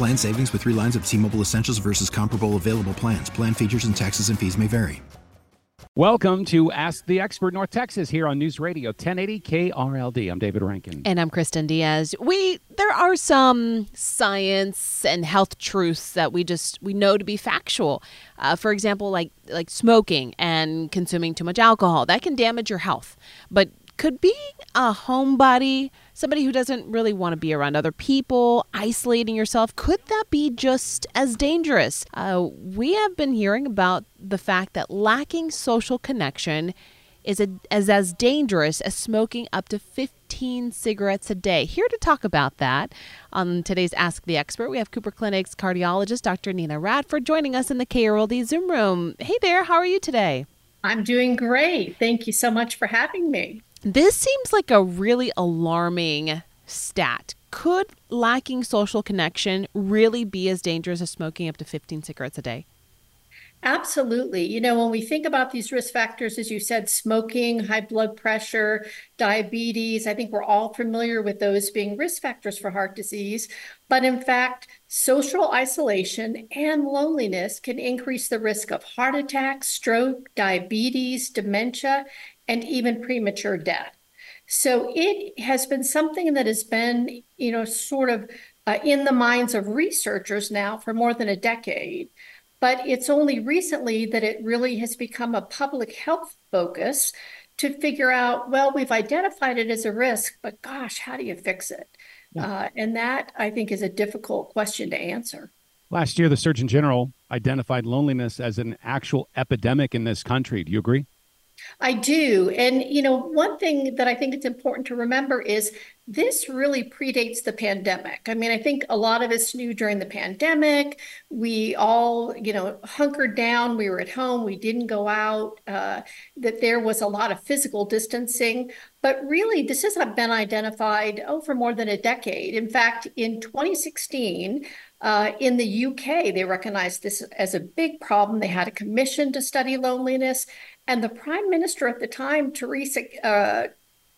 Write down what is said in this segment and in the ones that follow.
Plan savings with three lines of T Mobile Essentials versus comparable available plans. Plan features and taxes and fees may vary. Welcome to Ask the Expert North Texas here on News Radio 1080 KRLD. I'm David Rankin. And I'm Kristen Diaz. We there are some science and health truths that we just we know to be factual. Uh, for example, like like smoking and consuming too much alcohol that can damage your health. But could being a homebody, somebody who doesn't really want to be around other people, isolating yourself, could that be just as dangerous? Uh, we have been hearing about the fact that lacking social connection is, a, is as dangerous as smoking up to 15 cigarettes a day. Here to talk about that on today's Ask the Expert, we have Cooper Clinic's cardiologist, Dr. Nina Radford, joining us in the KRLD Zoom room. Hey there, how are you today? I'm doing great. Thank you so much for having me. This seems like a really alarming stat. Could lacking social connection really be as dangerous as smoking up to 15 cigarettes a day? Absolutely. You know, when we think about these risk factors, as you said, smoking, high blood pressure, diabetes, I think we're all familiar with those being risk factors for heart disease. But in fact, social isolation and loneliness can increase the risk of heart attack, stroke, diabetes, dementia, and even premature death. So it has been something that has been, you know, sort of uh, in the minds of researchers now for more than a decade. But it's only recently that it really has become a public health focus to figure out, well, we've identified it as a risk, but gosh, how do you fix it? Yeah. Uh, and that I think is a difficult question to answer. Last year, the Surgeon General identified loneliness as an actual epidemic in this country. Do you agree? I do. And, you know, one thing that I think it's important to remember is this really predates the pandemic. I mean, I think a lot of us knew during the pandemic, we all, you know, hunkered down, we were at home, we didn't go out, uh, that there was a lot of physical distancing. But really, this has been identified, oh, for more than a decade. In fact, in 2016, uh, in the UK, they recognized this as a big problem. They had a commission to study loneliness, and the prime minister at the time, Theresa uh,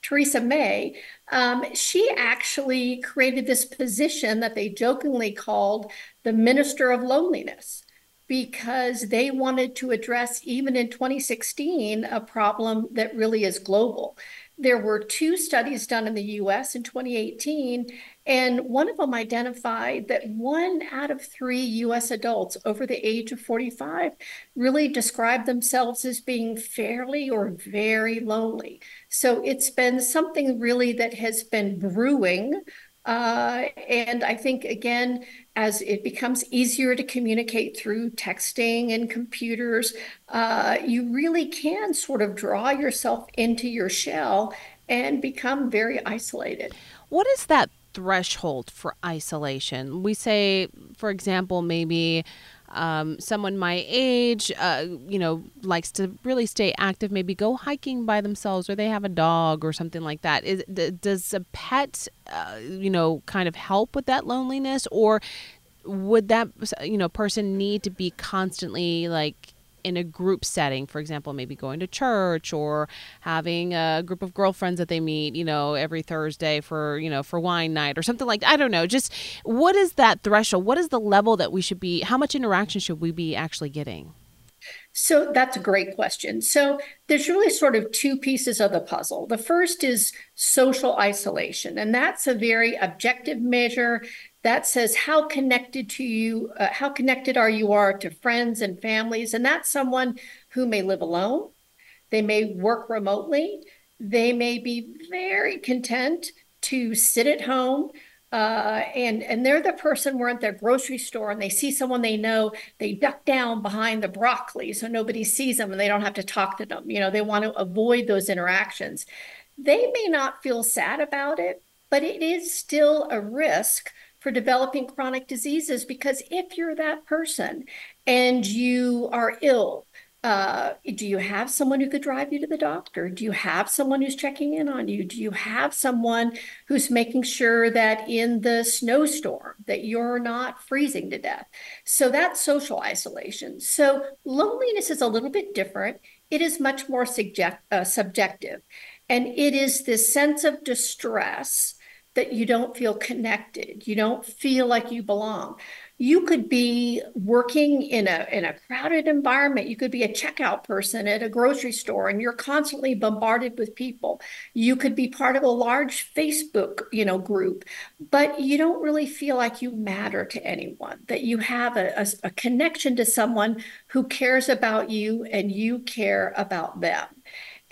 Theresa May, um, she actually created this position that they jokingly called the Minister of Loneliness because they wanted to address, even in 2016, a problem that really is global. There were two studies done in the US in 2018, and one of them identified that one out of three US adults over the age of 45 really describe themselves as being fairly or very lonely. So it's been something really that has been brewing. Uh, and I think, again, as it becomes easier to communicate through texting and computers, uh, you really can sort of draw yourself into your shell and become very isolated. What is that threshold for isolation? We say, for example, maybe um, someone my age, uh, you know, likes to really stay active, maybe go hiking by themselves, or they have a dog or something like that. Is, does a pet, uh, you know, kind of help with that loneliness, or would that you know person need to be constantly like in a group setting, for example, maybe going to church or having a group of girlfriends that they meet, you know, every Thursday for, you know, for wine night or something like that. I don't know. Just what is that threshold? What is the level that we should be, how much interaction should we be actually getting? So that's a great question. So there's really sort of two pieces of the puzzle. The first is social isolation, and that's a very objective measure that says how connected to you, uh, how connected are you are to friends and families. And that's someone who may live alone, they may work remotely, they may be very content to sit at home uh, and and they're the person we're at their grocery store and they see someone they know, they duck down behind the broccoli so nobody sees them and they don't have to talk to them. You know, they want to avoid those interactions. They may not feel sad about it, but it is still a risk for developing chronic diseases because if you're that person and you are ill uh, do you have someone who could drive you to the doctor? Do you have someone who's checking in on you? Do you have someone who's making sure that in the snowstorm that you're not freezing to death? So that's social isolation. So loneliness is a little bit different. It is much more subject, uh, subjective, and it is this sense of distress that you don't feel connected. You don't feel like you belong. You could be working in a in a crowded environment. You could be a checkout person at a grocery store and you're constantly bombarded with people. You could be part of a large facebook you know group but you don't really feel like you matter to anyone that you have a, a, a connection to someone who cares about you and you care about them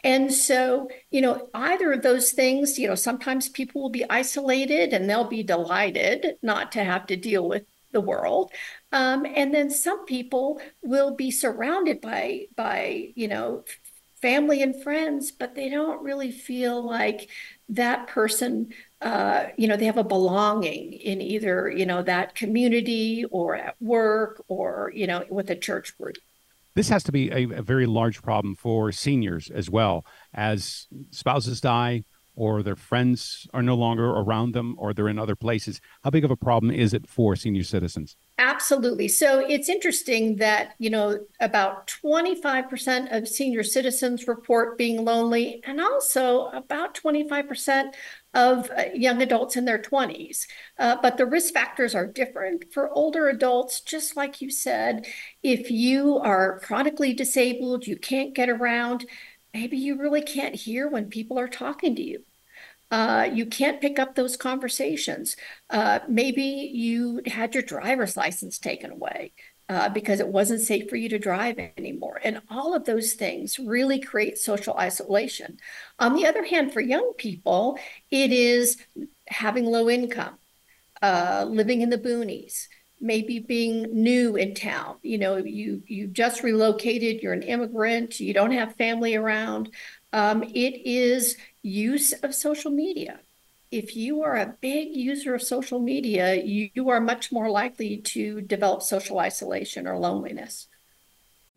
and so, you know, either of those things, you know, sometimes people will be isolated and they'll be delighted not to have to deal with the world. Um, and then some people will be surrounded by by you know family and friends, but they don't really feel like that person. Uh, you know, they have a belonging in either you know that community or at work or you know with a church group. This has to be a, a very large problem for seniors as well. As spouses die or their friends are no longer around them or they're in other places. How big of a problem is it for senior citizens? Absolutely. So it's interesting that, you know, about 25% of senior citizens report being lonely, and also about 25% of uh, young adults in their 20s. Uh, but the risk factors are different. For older adults, just like you said, if you are chronically disabled, you can't get around, maybe you really can't hear when people are talking to you uh, you can't pick up those conversations. Uh, maybe you had your driver's license taken away uh, because it wasn't safe for you to drive anymore. And all of those things really create social isolation. On the other hand, for young people, it is having low income, uh, living in the boonies maybe being new in town you know you you just relocated you're an immigrant you don't have family around um, it is use of social media. If you are a big user of social media, you, you are much more likely to develop social isolation or loneliness.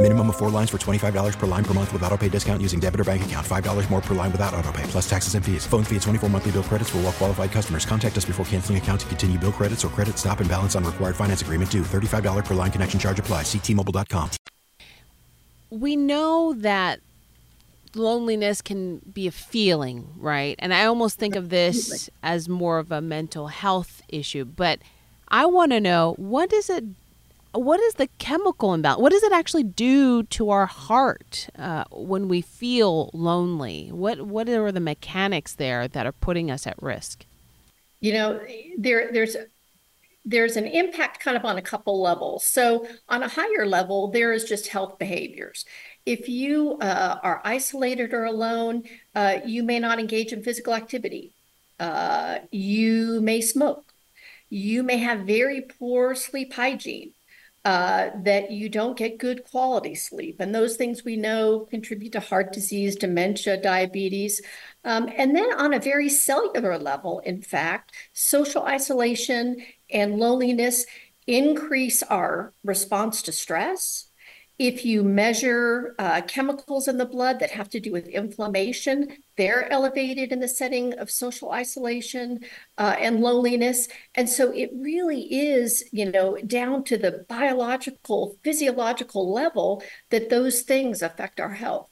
Minimum of four lines for $25 per line per month with auto pay discount using debit or bank account. $5 more per line without auto pay, plus taxes and fees. Phone fee at 24 monthly bill credits for all well qualified customers. Contact us before canceling account to continue bill credits or credit stop and balance on required finance agreement due. $35 per line connection charge apply. Ctmobile.com. We know that loneliness can be a feeling, right? And I almost think of this as more of a mental health issue, but I want to know what does it what is the chemical imbalance? What does it actually do to our heart uh, when we feel lonely? What what are the mechanics there that are putting us at risk? You know, there there's there's an impact kind of on a couple levels. So on a higher level, there is just health behaviors. If you uh, are isolated or alone, uh, you may not engage in physical activity. Uh, you may smoke. You may have very poor sleep hygiene uh, that you don't get good quality sleep. And those things we know contribute to heart disease, dementia, diabetes. Um, and then on a very cellular level, in fact, social isolation and loneliness increase our response to stress if you measure uh, chemicals in the blood that have to do with inflammation, they're elevated in the setting of social isolation uh, and loneliness. And so it really is, you know, down to the biological, physiological level that those things affect our health.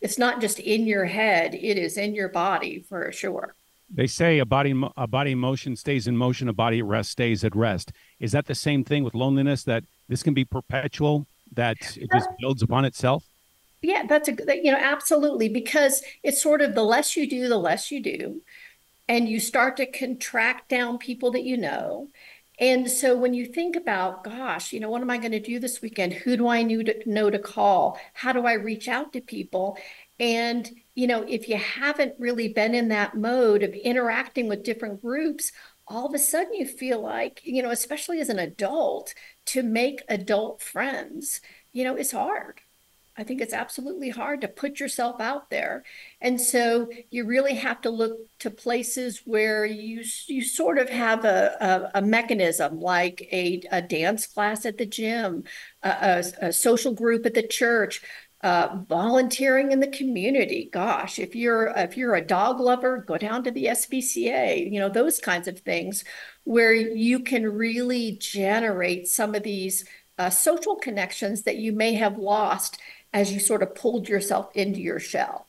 It's not just in your head, it is in your body for sure. They say a body a body motion stays in motion, a body at rest stays at rest. Is that the same thing with loneliness that this can be perpetual that it just builds upon itself? Yeah, that's a you know absolutely because it's sort of the less you do, the less you do, and you start to contract down people that you know. And so when you think about, gosh, you know, what am I going to do this weekend? Who do I know to, know to call? How do I reach out to people? And you know, if you haven't really been in that mode of interacting with different groups, all of a sudden you feel like, you know, especially as an adult, to make adult friends, you know, it's hard. I think it's absolutely hard to put yourself out there. And so you really have to look to places where you you sort of have a, a, a mechanism like a, a dance class at the gym, a, a social group at the church, uh, volunteering in the community. Gosh, if you're if you're a dog lover, go down to the SPCA. You know those kinds of things where you can really generate some of these uh, social connections that you may have lost as you sort of pulled yourself into your shell.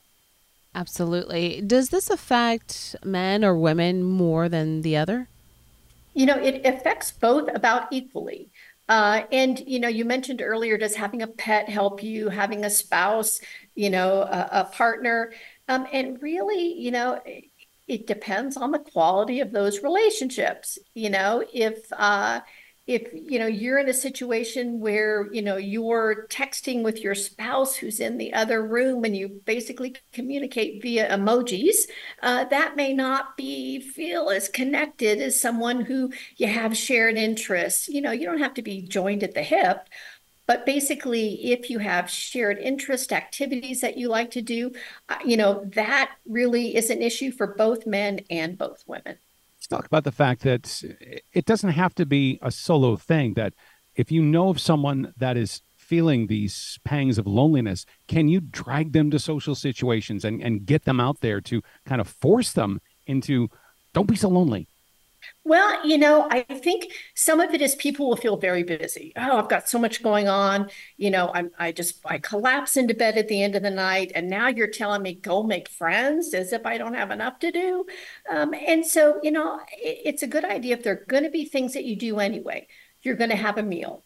Absolutely. Does this affect men or women more than the other? You know, it affects both about equally. Uh, and you know, you mentioned earlier, does having a pet help you? Having a spouse, you know, a, a partner, um, and really, you know, it, it depends on the quality of those relationships. You know, if uh, if you know you're in a situation where you know you're texting with your spouse who's in the other room and you basically communicate via emojis uh, that may not be feel as connected as someone who you have shared interests. You know you don't have to be joined at the hip but basically if you have shared interest activities that you like to do uh, you know that really is an issue for both men and both women talk about the fact that it doesn't have to be a solo thing. That if you know of someone that is feeling these pangs of loneliness, can you drag them to social situations and, and get them out there to kind of force them into don't be so lonely? Well, you know, I think some of it is people will feel very busy. Oh, I've got so much going on. You know, I'm I just I collapse into bed at the end of the night, and now you're telling me go make friends as if I don't have enough to do. Um, and so, you know, it, it's a good idea if there are going to be things that you do anyway. You're going to have a meal.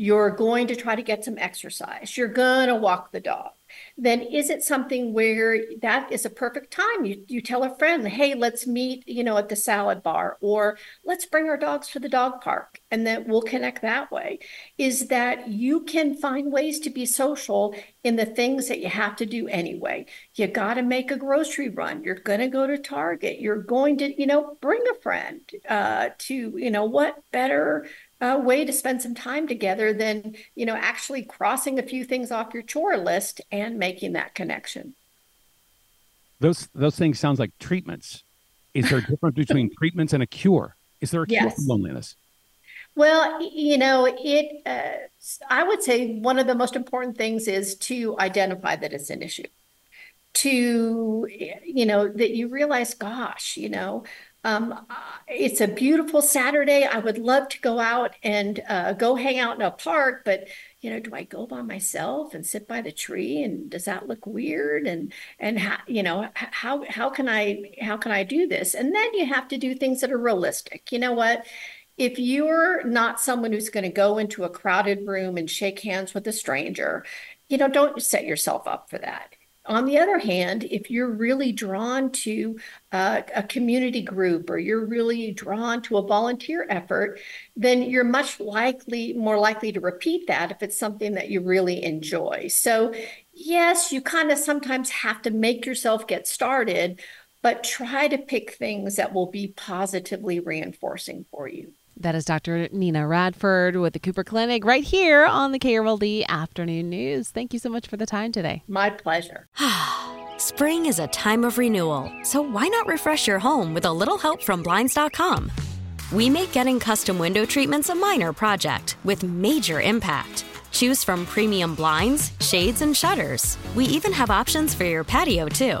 You're going to try to get some exercise. You're going to walk the dog then is it something where that is a perfect time? You, you tell a friend, hey, let's meet, you know, at the salad bar, or let's bring our dogs to the dog park, and then we'll connect that way. Is that you can find ways to be social in the things that you have to do anyway. You got to make a grocery run. You're going to go to Target. You're going to, you know, bring a friend uh, to, you know, what better a way to spend some time together than you know actually crossing a few things off your chore list and making that connection those those things sounds like treatments is there a difference between treatments and a cure is there a cure yes. for loneliness Well, you know, it. Uh, I would say one of the most important things is to identify that it's an issue. To you know that you realize, gosh, you know, um, it's a beautiful Saturday. I would love to go out and uh, go hang out in a park, but you know, do I go by myself and sit by the tree? And does that look weird? And and how you know how how can I how can I do this? And then you have to do things that are realistic. You know what? If you're not someone who's going to go into a crowded room and shake hands with a stranger, you know, don't set yourself up for that on the other hand, if you're really drawn to uh, a community group or you're really drawn to a volunteer effort, then you're much likely, more likely to repeat that if it's something that you really enjoy. So, yes, you kind of sometimes have to make yourself get started, but try to pick things that will be positively reinforcing for you. That is Dr. Nina Radford with the Cooper Clinic right here on the KRLD Afternoon News. Thank you so much for the time today. My pleasure. Spring is a time of renewal, so why not refresh your home with a little help from Blinds.com? We make getting custom window treatments a minor project with major impact. Choose from premium blinds, shades, and shutters. We even have options for your patio, too.